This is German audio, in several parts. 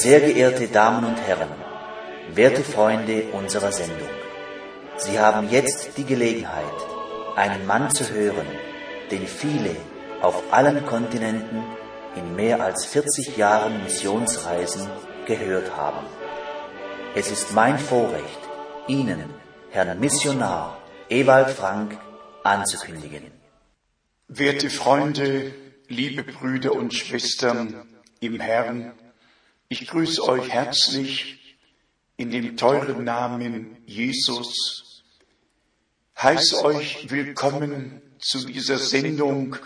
Sehr geehrte Damen und Herren, werte Freunde unserer Sendung, Sie haben jetzt die Gelegenheit, einen Mann zu hören, den viele auf allen Kontinenten in mehr als 40 Jahren Missionsreisen gehört haben. Es ist mein Vorrecht, Ihnen, Herrn Missionar Ewald Frank, anzukündigen. Werte Freunde, liebe Brüder und Schwestern im Herrn, ich grüße euch herzlich in dem teuren Namen Jesus. Heiße euch willkommen zu dieser Sendung.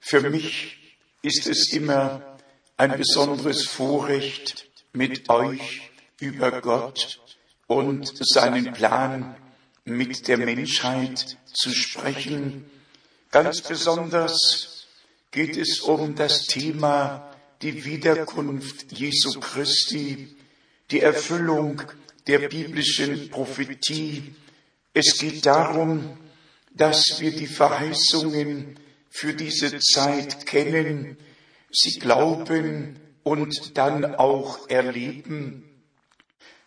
Für mich ist es immer ein besonderes Vorrecht, mit euch über Gott und seinen Plan mit der Menschheit zu sprechen. Ganz besonders geht es um das Thema die Wiederkunft Jesu Christi, die Erfüllung der biblischen Prophetie. Es geht darum, dass wir die Verheißungen für diese Zeit kennen, sie glauben und dann auch erleben.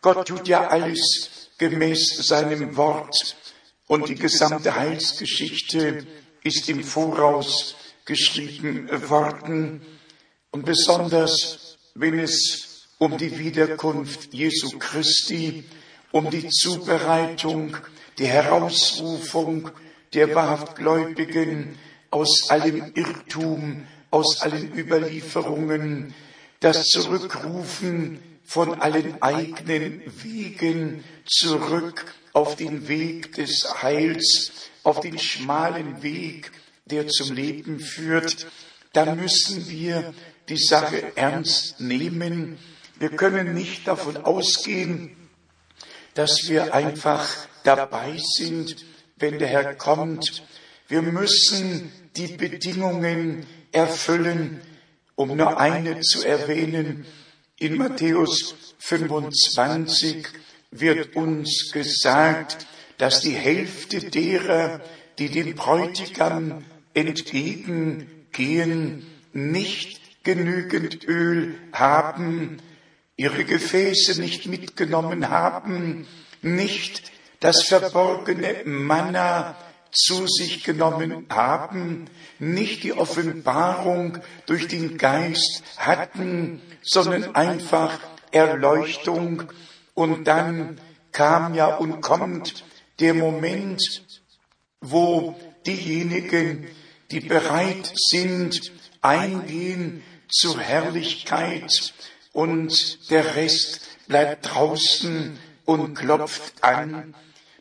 Gott tut ja alles gemäß seinem Wort und die gesamte Heilsgeschichte ist im Voraus geschrieben worden. Und besonders, wenn es um die Wiederkunft Jesu Christi, um die Zubereitung, die Herausrufung der Wahrhaftgläubigen aus allem Irrtum, aus allen Überlieferungen, das Zurückrufen von allen eigenen Wegen zurück auf den Weg des Heils, auf den schmalen Weg, der zum Leben führt, dann müssen wir die Sache ernst nehmen. Wir können nicht davon ausgehen, dass wir einfach dabei sind, wenn der Herr kommt. Wir müssen die Bedingungen erfüllen, um nur eine zu erwähnen. In Matthäus 25 wird uns gesagt, dass die Hälfte derer, die dem Bräutigam entgegengehen, nicht genügend Öl haben, ihre Gefäße nicht mitgenommen haben, nicht das verborgene Manna zu sich genommen haben, nicht die Offenbarung durch den Geist hatten, sondern einfach Erleuchtung. Und dann kam ja und kommt der Moment, wo diejenigen, die bereit sind, eingehen zur Herrlichkeit und der Rest bleibt draußen und klopft an.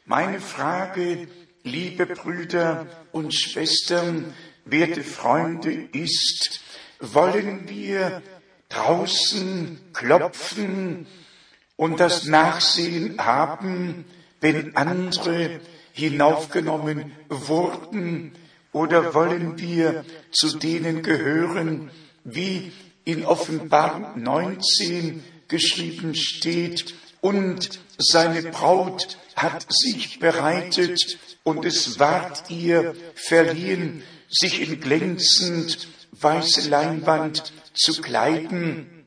Meine Frage, liebe Brüder und Schwestern, werte Freunde, ist, wollen wir draußen klopfen und das Nachsehen haben, wenn andere hinaufgenommen wurden, oder wollen wir zu denen gehören, wie in Offenbarung 19 geschrieben steht, und seine Braut hat sich bereitet und es ward ihr verliehen, sich in glänzend weiße Leinwand zu kleiden,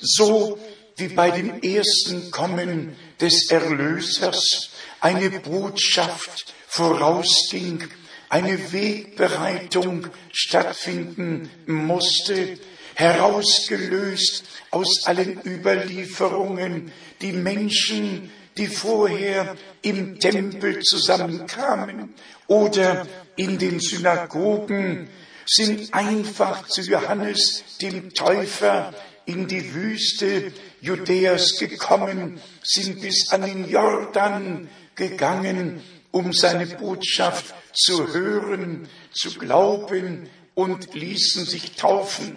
so wie bei dem ersten Kommen des Erlösers eine Botschaft vorausging, eine Wegbereitung stattfinden musste, herausgelöst aus allen Überlieferungen, die Menschen, die vorher im Tempel zusammenkamen oder in den Synagogen, sind einfach zu Johannes dem Täufer in die Wüste Judäas gekommen, sind bis an den Jordan gegangen, um seine Botschaft zu hören, zu glauben und ließen sich taufen.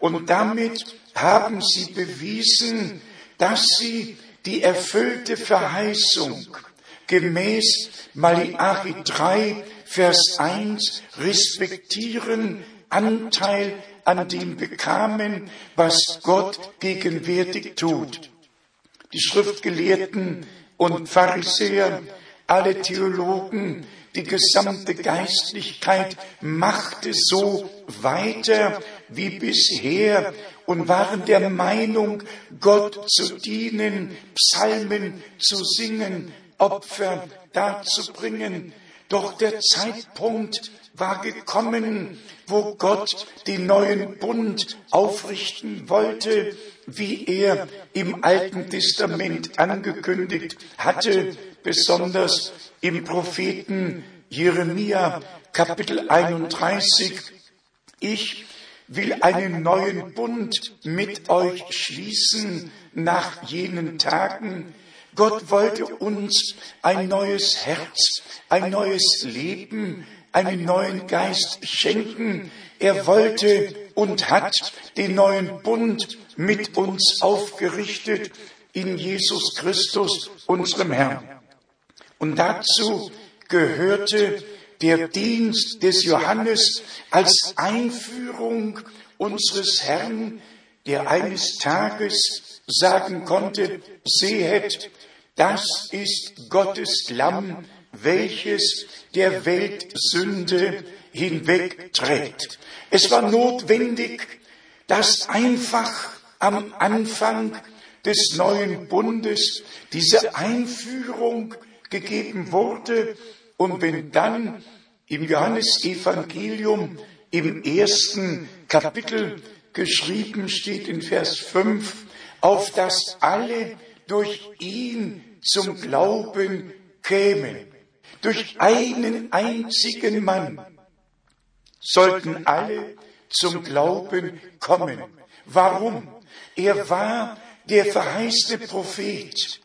Und damit haben sie bewiesen, dass sie die erfüllte Verheißung gemäß Malachi 3, Vers 1 respektieren, Anteil an dem bekamen, was Gott gegenwärtig tut. Die Schriftgelehrten und Pharisäer, alle Theologen, die gesamte Geistlichkeit machte so weiter, wie bisher und waren der Meinung, Gott zu dienen, Psalmen zu singen, Opfer darzubringen. Doch der Zeitpunkt war gekommen, wo Gott den neuen Bund aufrichten wollte, wie er im Alten Testament angekündigt hatte, besonders im Propheten Jeremia Kapitel 31. Ich will einen neuen Bund mit euch schließen nach jenen Tagen. Gott wollte uns ein neues Herz, ein neues Leben, einen neuen Geist schenken. Er wollte und hat den neuen Bund mit uns aufgerichtet in Jesus Christus, unserem Herrn. Und dazu gehörte der Dienst des Johannes als Einführung unseres Herrn, der eines Tages sagen konnte, sehet, das ist Gottes Lamm, welches der Welt Sünde hinwegträgt. Es war notwendig, dass einfach am Anfang des neuen Bundes diese Einführung gegeben wurde. Und wenn dann im Johannesevangelium im ersten Kapitel geschrieben steht in Vers 5, auf dass alle durch ihn zum Glauben kämen. Durch einen einzigen Mann sollten alle zum Glauben kommen. Warum? Er war der verheißte Prophet,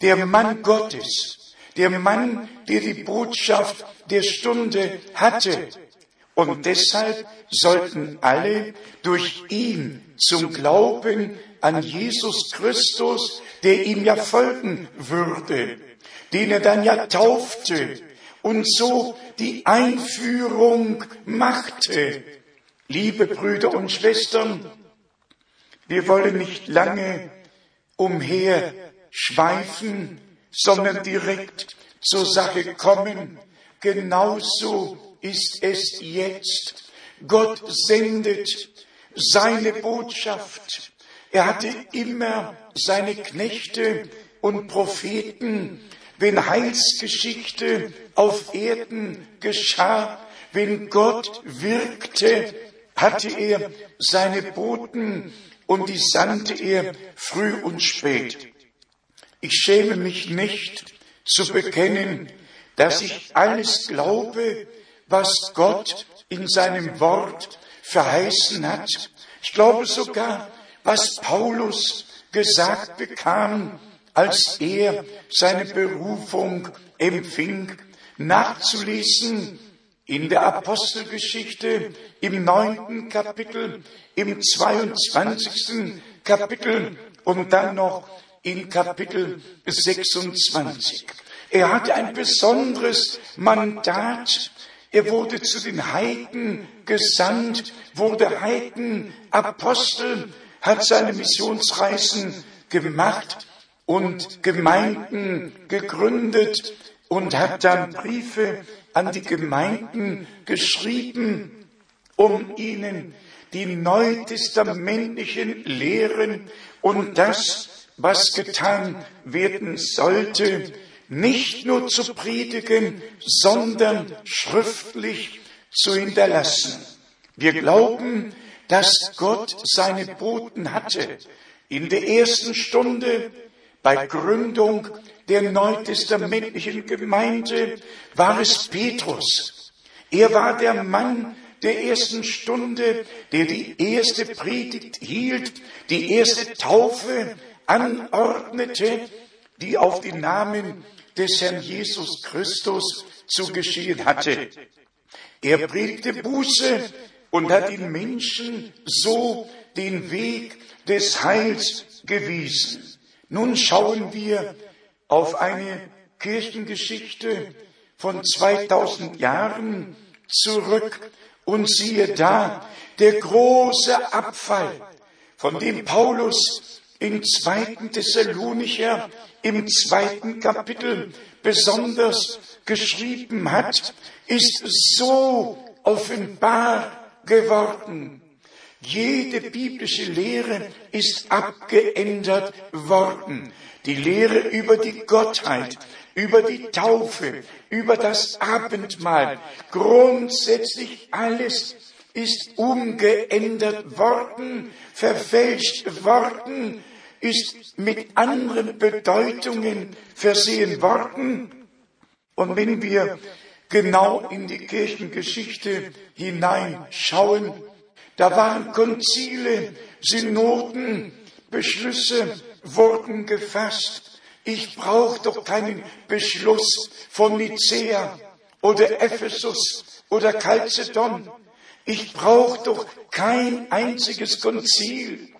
der Mann Gottes, der Mann, der die Botschaft der Stunde hatte. Und deshalb sollten alle durch ihn zum Glauben an Jesus Christus, der ihm ja folgen würde, den er dann ja taufte und so die Einführung machte. Liebe Brüder und Schwestern, wir wollen nicht lange umher schweifen, sondern direkt zur Sache kommen. Genauso ist es jetzt. Gott sendet seine Botschaft. Er hatte immer seine Knechte und Propheten, wenn Heilsgeschichte auf Erden geschah, wenn Gott wirkte, hatte er seine Boten und die sandte er früh und spät. Ich schäme mich nicht zu bekennen, dass ich alles glaube, was Gott in seinem Wort verheißen hat. Ich glaube sogar, was Paulus gesagt bekam, als er seine Berufung empfing, nachzulesen in der Apostelgeschichte im neunten Kapitel, im 22. Kapitel und dann noch in Kapitel 26. Er hatte ein besonderes Mandat. Er wurde zu den Heiden gesandt, wurde Heidenapostel, hat seine Missionsreisen gemacht und Gemeinden gegründet und hat dann Briefe an die Gemeinden geschrieben, um ihnen die neutestamentlichen Lehren und das, was getan werden sollte, nicht nur zu predigen, sondern schriftlich zu hinterlassen. Wir glauben, dass Gott seine Boten hatte. In der ersten Stunde bei Gründung der neutestamentlichen Gemeinde war es Petrus. Er war der Mann der ersten Stunde, der die erste Predigt hielt, die erste Taufe anordnete, die auf den Namen des Herrn Jesus Christus zu geschehen hatte. Er predigte Buße und hat den Menschen so den Weg des Heils gewiesen. Nun schauen wir auf eine Kirchengeschichte von 2000 Jahren zurück und siehe da, der große Abfall, von dem Paulus im zweiten Thessalonicher im zweiten Kapitel besonders geschrieben hat, ist so offenbar geworden. Jede biblische Lehre ist abgeändert worden. Die Lehre über die Gottheit, über die Taufe, über das Abendmahl, grundsätzlich alles ist umgeändert worden, verfälscht worden, ist mit anderen Bedeutungen versehen worden. Und wenn wir genau in die Kirchengeschichte hineinschauen, da waren Konzile, Synoden, Beschlüsse wurden gefasst. Ich brauche doch keinen Beschluss von Nicea oder Ephesus oder Chalcedon. Ich brauche doch kein einziges Konzil.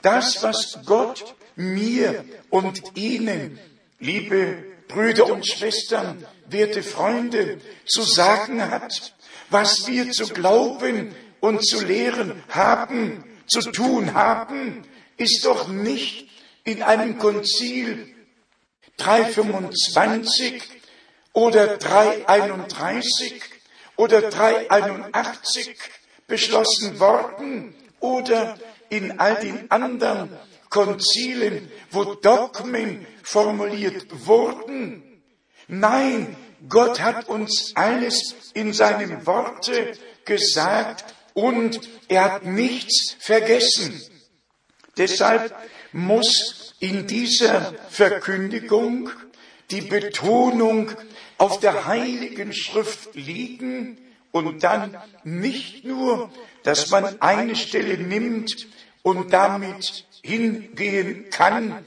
Das, was Gott mir und Ihnen, liebe Brüder und Schwestern, werte Freunde, zu sagen hat, was wir zu glauben und zu lehren haben, zu tun haben, ist doch nicht in einem Konzil 325 oder 331 oder 381 beschlossen worden oder in all den anderen Konzilen, wo Dogmen formuliert wurden. Nein, Gott hat uns alles in seinem Worte gesagt und er hat nichts vergessen. Deshalb muss in dieser Verkündigung die Betonung auf der Heiligen Schrift liegen und dann nicht nur, dass man eine Stelle nimmt und damit hingehen kann,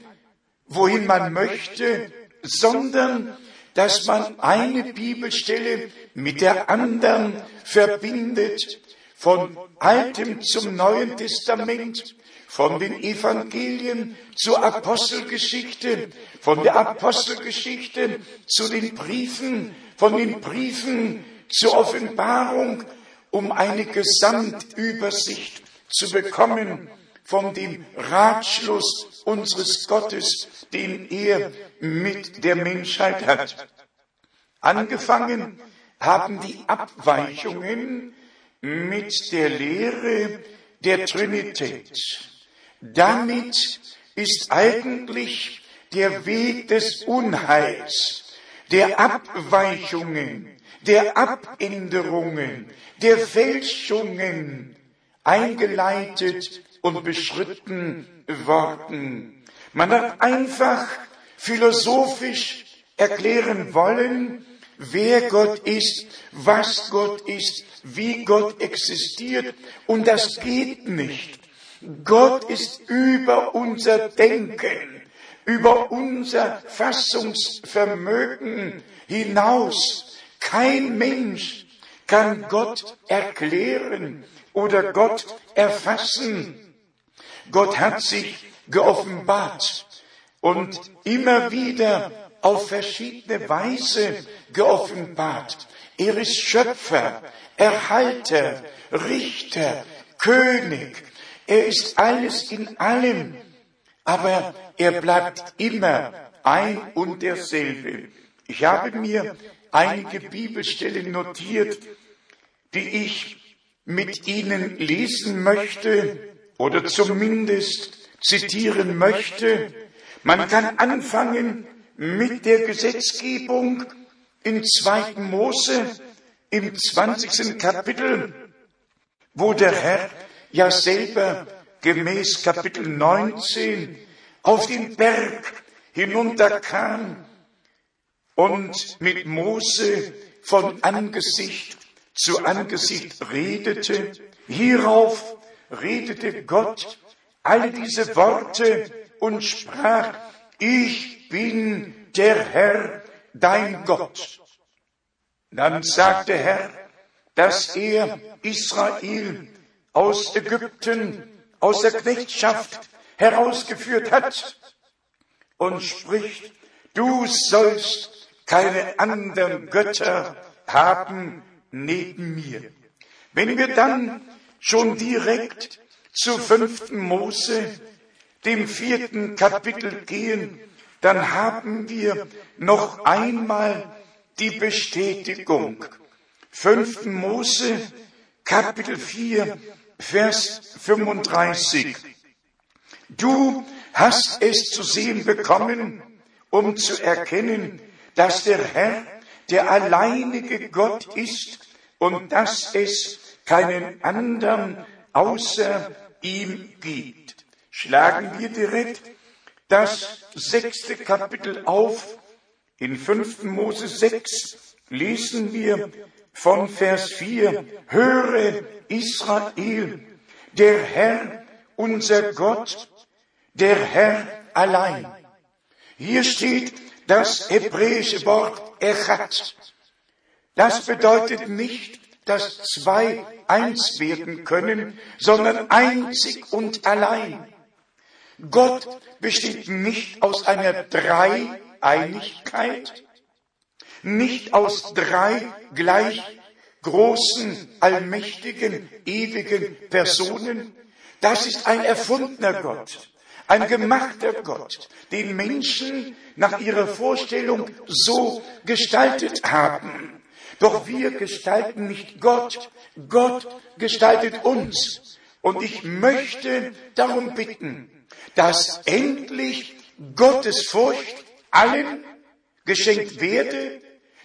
wohin man möchte, sondern dass man eine Bibelstelle mit der anderen verbindet, von Altem zum Neuen Testament, von den Evangelien zur Apostelgeschichte, von der Apostelgeschichte zu den Briefen, von den Briefen zur Offenbarung, um eine Gesamtübersicht zu bekommen von dem Ratschluss unseres Gottes, den er mit der Menschheit hat. Angefangen haben die Abweichungen mit der Lehre der Trinität. Damit ist eigentlich der Weg des Unheils, der Abweichungen, der Abänderungen, der Fälschungen eingeleitet und beschritten worden. Man hat einfach philosophisch erklären wollen, wer Gott ist, was Gott ist, wie Gott existiert, und das geht nicht. Gott ist über unser Denken, über unser Fassungsvermögen hinaus. Kein Mensch kann Gott erklären oder Gott erfassen. Gott hat sich geoffenbart und immer wieder auf verschiedene Weise geoffenbart. Er ist Schöpfer, Erhalter, Richter, König, er ist alles in allem, aber er bleibt immer ein und derselbe. Ich habe mir einige Bibelstellen notiert, die ich mit Ihnen lesen möchte oder zumindest zitieren möchte. Man kann anfangen mit der Gesetzgebung in 2. Mose im 20. Kapitel, wo der Herr ja selber gemäß Kapitel 19 auf den Berg hinunterkam und mit Mose von Angesicht zu Angesicht redete. Hierauf redete Gott alle diese Worte und sprach, ich bin der Herr, dein Gott. Dann sagte Herr, dass er Israel aus Ägypten, aus der Knechtschaft herausgeführt hat und spricht, du sollst keine anderen Götter haben neben mir. Wenn wir dann schon direkt zu fünften Mose, dem vierten Kapitel gehen, dann haben wir noch einmal die Bestätigung. Fünften Mose, Kapitel 4, Vers 35. Du hast es zu sehen bekommen, um zu erkennen, dass der Herr der alleinige Gott ist und dass es keinen anderen außer ihm gibt. Schlagen wir direkt das sechste Kapitel auf. In 5. Mose 6 lesen wir von Vers 4, höre Israel, der Herr, unser Gott, der Herr allein. Hier steht das hebräische Wort Echat. Das bedeutet nicht, dass zwei eins werden können, sondern einzig und allein. Gott besteht nicht aus einer Dreieinigkeit, nicht aus drei gleich großen, allmächtigen, ewigen Personen. Das ist ein erfundener Gott, ein gemachter Gott, den Menschen nach ihrer Vorstellung so gestaltet haben. Doch wir gestalten nicht Gott, Gott gestaltet uns. Und ich möchte darum bitten, dass endlich Gottes Furcht allen geschenkt werde,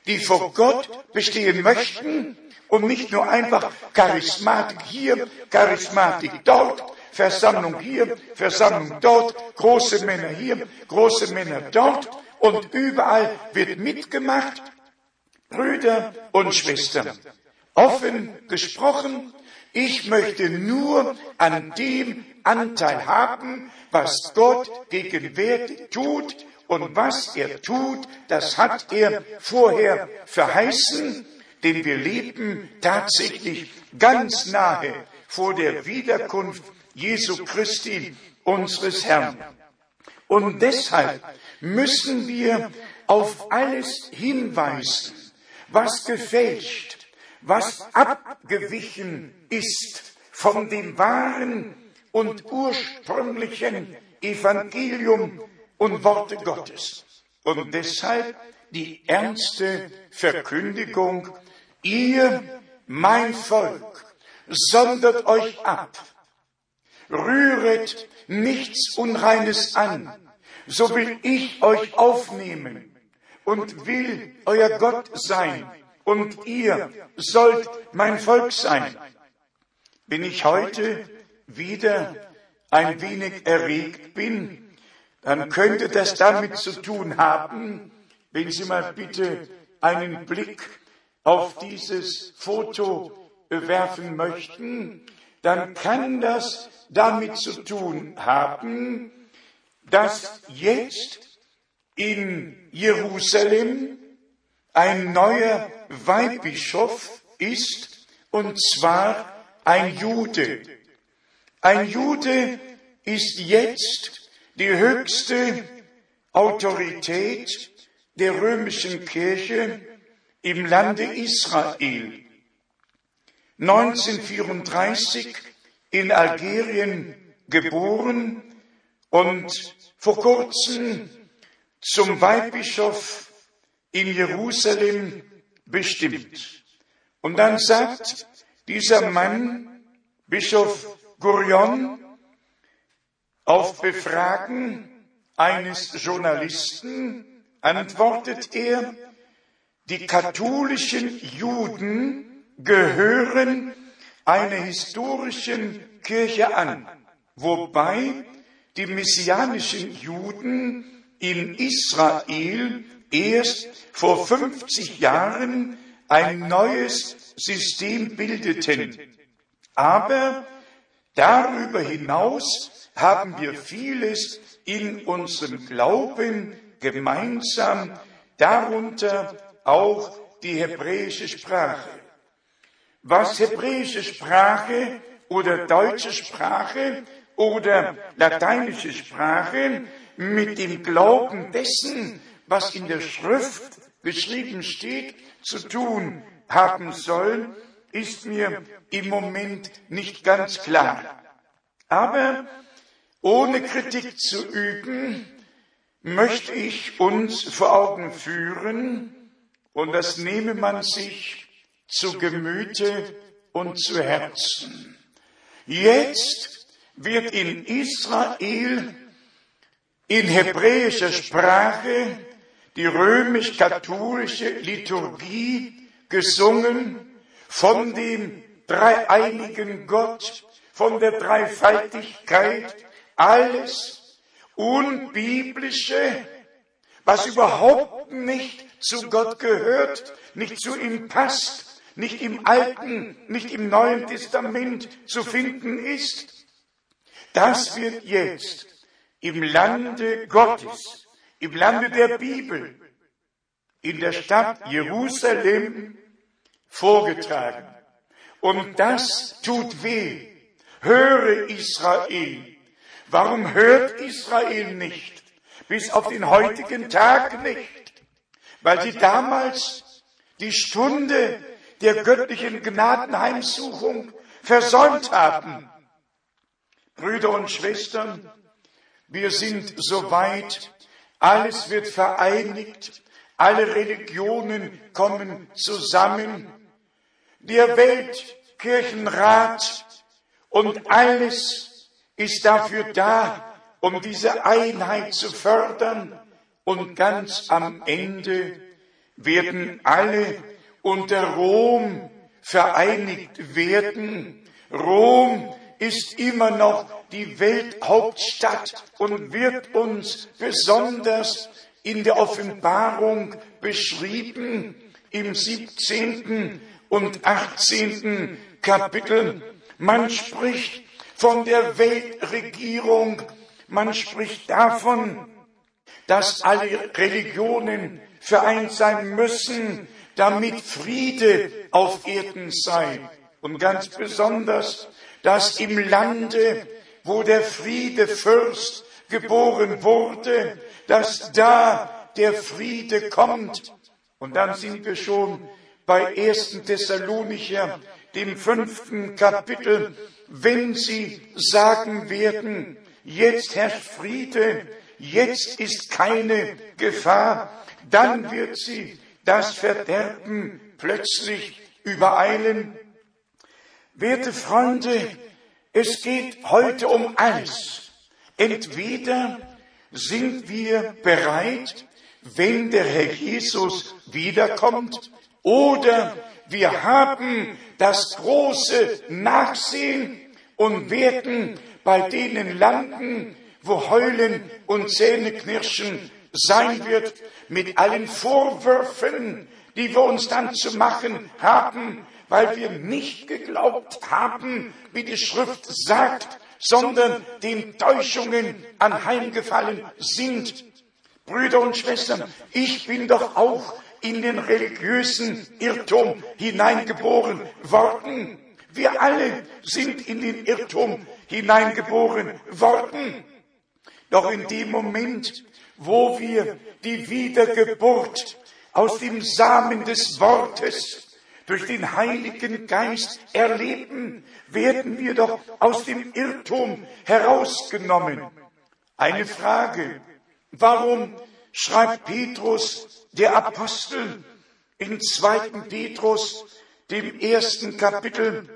die vor Gott bestehen möchten und nicht nur einfach Charismatik hier, Charismatik dort, Versammlung hier, Versammlung dort, große Männer hier, große Männer dort und überall wird mitgemacht, Brüder und Schwestern. Offen gesprochen, ich möchte nur an dem Anteil haben, was Gott gegenwärtig tut und was er tut, das hat er vorher verheißen, denn wir leben tatsächlich ganz nahe vor der Wiederkunft Jesu Christi, unseres Herrn. Und deshalb müssen wir auf alles hinweisen, was gefälscht, was abgewichen ist von dem wahren und ursprünglichen Evangelium und Worte Gottes. Und deshalb die ernste Verkündigung, ihr, mein Volk, sondert euch ab, rühret nichts Unreines an, so will ich euch aufnehmen und will euer Gott sein und ihr sollt mein Volk sein. Wenn ich heute wieder ein wenig erregt bin, dann könnte das damit zu tun haben, wenn Sie mal bitte einen Blick auf dieses Foto werfen möchten, dann kann das damit zu tun haben, dass jetzt in Jerusalem ein neuer Weihbischof ist, und zwar ein Jude. Ein Jude ist jetzt die höchste Autorität der römischen Kirche im Lande Israel. 1934 in Algerien geboren und vor kurzem zum Weihbischof in Jerusalem bestimmt. Und dann sagt dieser Mann, Bischof Gurion, auf Befragen eines Journalisten antwortet er, die katholischen Juden gehören einer historischen Kirche an, wobei die messianischen Juden in Israel erst vor 50 Jahren ein neues System bildeten. Aber darüber hinaus haben wir vieles in unserem Glauben gemeinsam, darunter auch die hebräische Sprache. Was hebräische Sprache oder deutsche Sprache oder lateinische Sprache mit dem Glauben dessen, was in der Schrift geschrieben steht, zu tun haben soll, ist mir im Moment nicht ganz klar. Aber ohne Kritik zu üben, möchte ich uns vor Augen führen, und das nehme man sich zu Gemüte und zu Herzen. Jetzt wird in Israel in hebräischer Sprache die römisch-katholische Liturgie gesungen von dem dreieinigen Gott, von der Dreifaltigkeit, alles Unbiblische, was überhaupt nicht zu Gott gehört, nicht zu ihm passt, nicht im Alten, nicht im Neuen Testament zu finden ist. Das wird jetzt im Lande Gottes, im Lande der Bibel, in der Stadt Jerusalem vorgetragen. Und das tut weh. Höre Israel. Warum hört Israel nicht? Bis auf den heutigen Tag nicht. Weil sie damals die Stunde der göttlichen Gnadenheimsuchung versäumt haben. Brüder und Schwestern, wir sind soweit, alles wird vereinigt, alle Religionen kommen zusammen, der Weltkirchenrat und alles ist dafür da, um diese Einheit zu fördern und ganz am Ende werden alle unter Rom vereinigt werden. Rom ist immer noch die Welthauptstadt und wird uns besonders in der Offenbarung beschrieben im 17. und 18. Kapitel. Man spricht von der Weltregierung, man spricht davon, dass alle Religionen vereint sein müssen, damit Friede auf Erden sei. Und ganz besonders, dass im Lande, wo der Friedefürst geboren wurde, dass da der Friede kommt. Und dann sind wir schon bei 1. Thessalonicher, dem fünften Kapitel, wenn sie sagen werden, jetzt herrscht Friede, jetzt ist keine Gefahr, dann wird sie das Verderben plötzlich übereilen. Werte Freunde, es geht heute um eins. Entweder sind wir bereit, wenn der Herr Jesus wiederkommt, oder wir haben das große Nachsehen und werden bei denen landen, wo Heulen und Zähneknirschen sein wird, mit allen Vorwürfen, die wir uns dann zu machen haben, weil wir nicht geglaubt haben, wie die Schrift sagt, sondern den Täuschungen anheimgefallen sind. Brüder und Schwestern, ich bin doch auch in den religiösen Irrtum hineingeboren worden. Wir alle sind in den Irrtum hineingeboren worden. Doch in dem Moment, wo wir die Wiedergeburt aus dem Samen des Wortes durch den Heiligen Geist erleben, werden wir doch aus dem Irrtum herausgenommen. Eine Frage. Warum schreibt Petrus, der Apostel, in 2. Petrus, dem ersten Kapitel,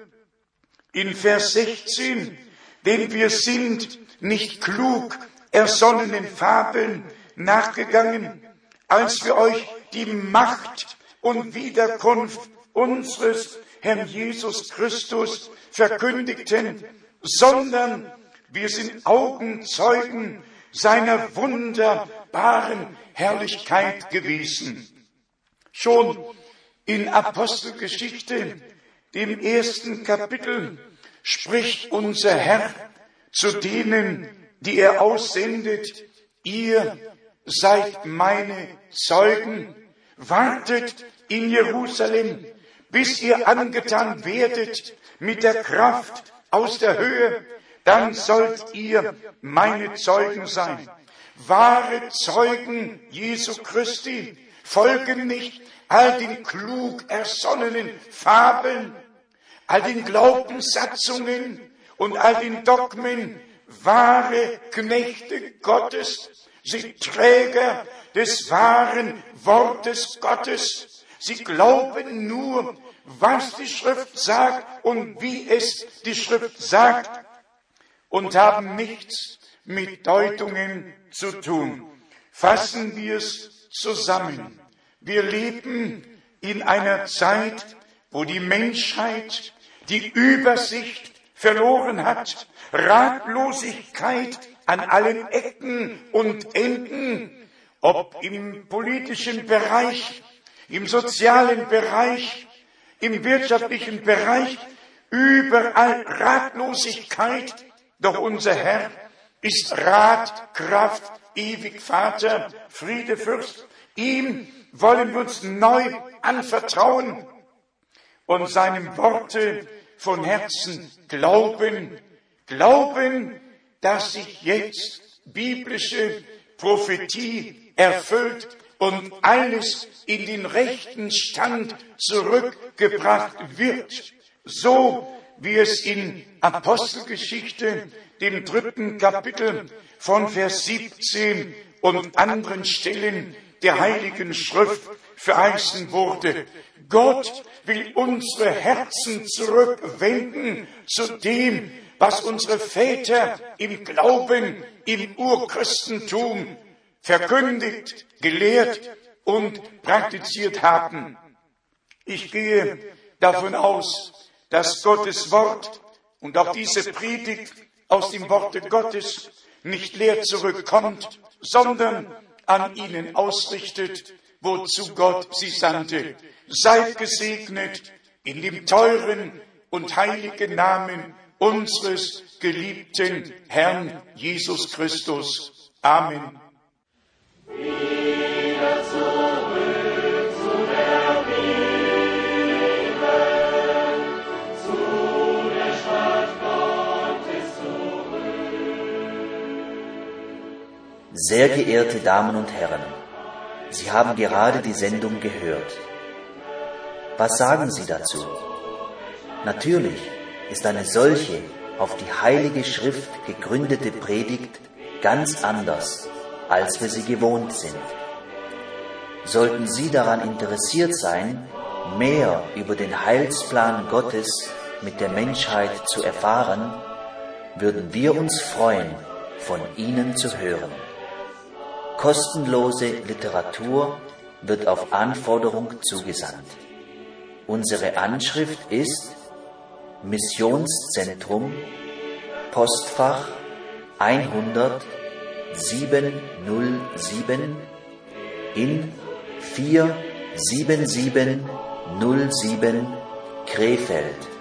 in Vers 16, denn wir sind nicht klug ersonnenen Fabeln nachgegangen, als wir euch die Macht und Wiederkunft unseres Herrn Jesus Christus verkündigten, sondern wir sind Augenzeugen seiner wunderbaren Herrlichkeit gewesen. Schon in Apostelgeschichte, dem ersten Kapitel, spricht unser Herr zu denen, die er aussendet, ihr seid meine Zeugen, wartet in Jerusalem, bis ihr angetan werdet mit der Kraft aus der Höhe, dann sollt ihr meine Zeugen sein. Wahre Zeugen Jesu Christi folgen nicht all den klug ersonnenen Fabeln, all den Glaubenssatzungen und all den Dogmen. Wahre Knechte Gottes sind Träger des wahren Wortes Gottes Sie glauben nur, was die Schrift sagt und wie es die Schrift sagt und haben nichts mit Deutungen zu tun. Fassen wir es zusammen. Wir leben in einer Zeit, wo die Menschheit die Übersicht verloren hat, Ratlosigkeit an allen Ecken und Enden, ob im politischen Bereich, im sozialen Bereich, im wirtschaftlichen Bereich, überall Ratlosigkeit. Doch unser Herr ist Rat, Kraft, ewig Vater, Friede, Fürst. Ihm wollen wir uns neu anvertrauen und seinem Worte von Herzen glauben, glauben, dass sich jetzt biblische Prophetie erfüllt und alles in den rechten Stand zurückgebracht wird, so wie es in Apostelgeschichte, dem dritten Kapitel von Vers 17 und anderen Stellen der Heiligen Schrift verheißen wurde. Gott will unsere Herzen zurückwenden zu dem, was unsere Väter im Glauben, im Urchristentum verkündigt, gelehrt und praktiziert haben. Ich gehe davon aus, dass Gottes Wort und auch diese Predigt aus dem Worte Gottes nicht leer zurückkommt, sondern an ihnen ausrichtet, wozu Gott sie sandte. Seid gesegnet in dem teuren und heiligen Namen unseres geliebten Herrn Jesus Christus. Amen. Sehr geehrte Damen und Herren, Sie haben gerade die Sendung gehört. Was sagen Sie dazu? Natürlich ist eine solche auf die Heilige Schrift gegründete Predigt ganz anders, als wir sie gewohnt sind. Sollten Sie daran interessiert sein, mehr über den Heilsplan Gottes mit der Menschheit zu erfahren, würden wir uns freuen, von Ihnen zu hören. Kostenlose Literatur wird auf Anforderung zugesandt. Unsere Anschrift ist Missionszentrum, Postfach 100 707 in 47707 Krefeld.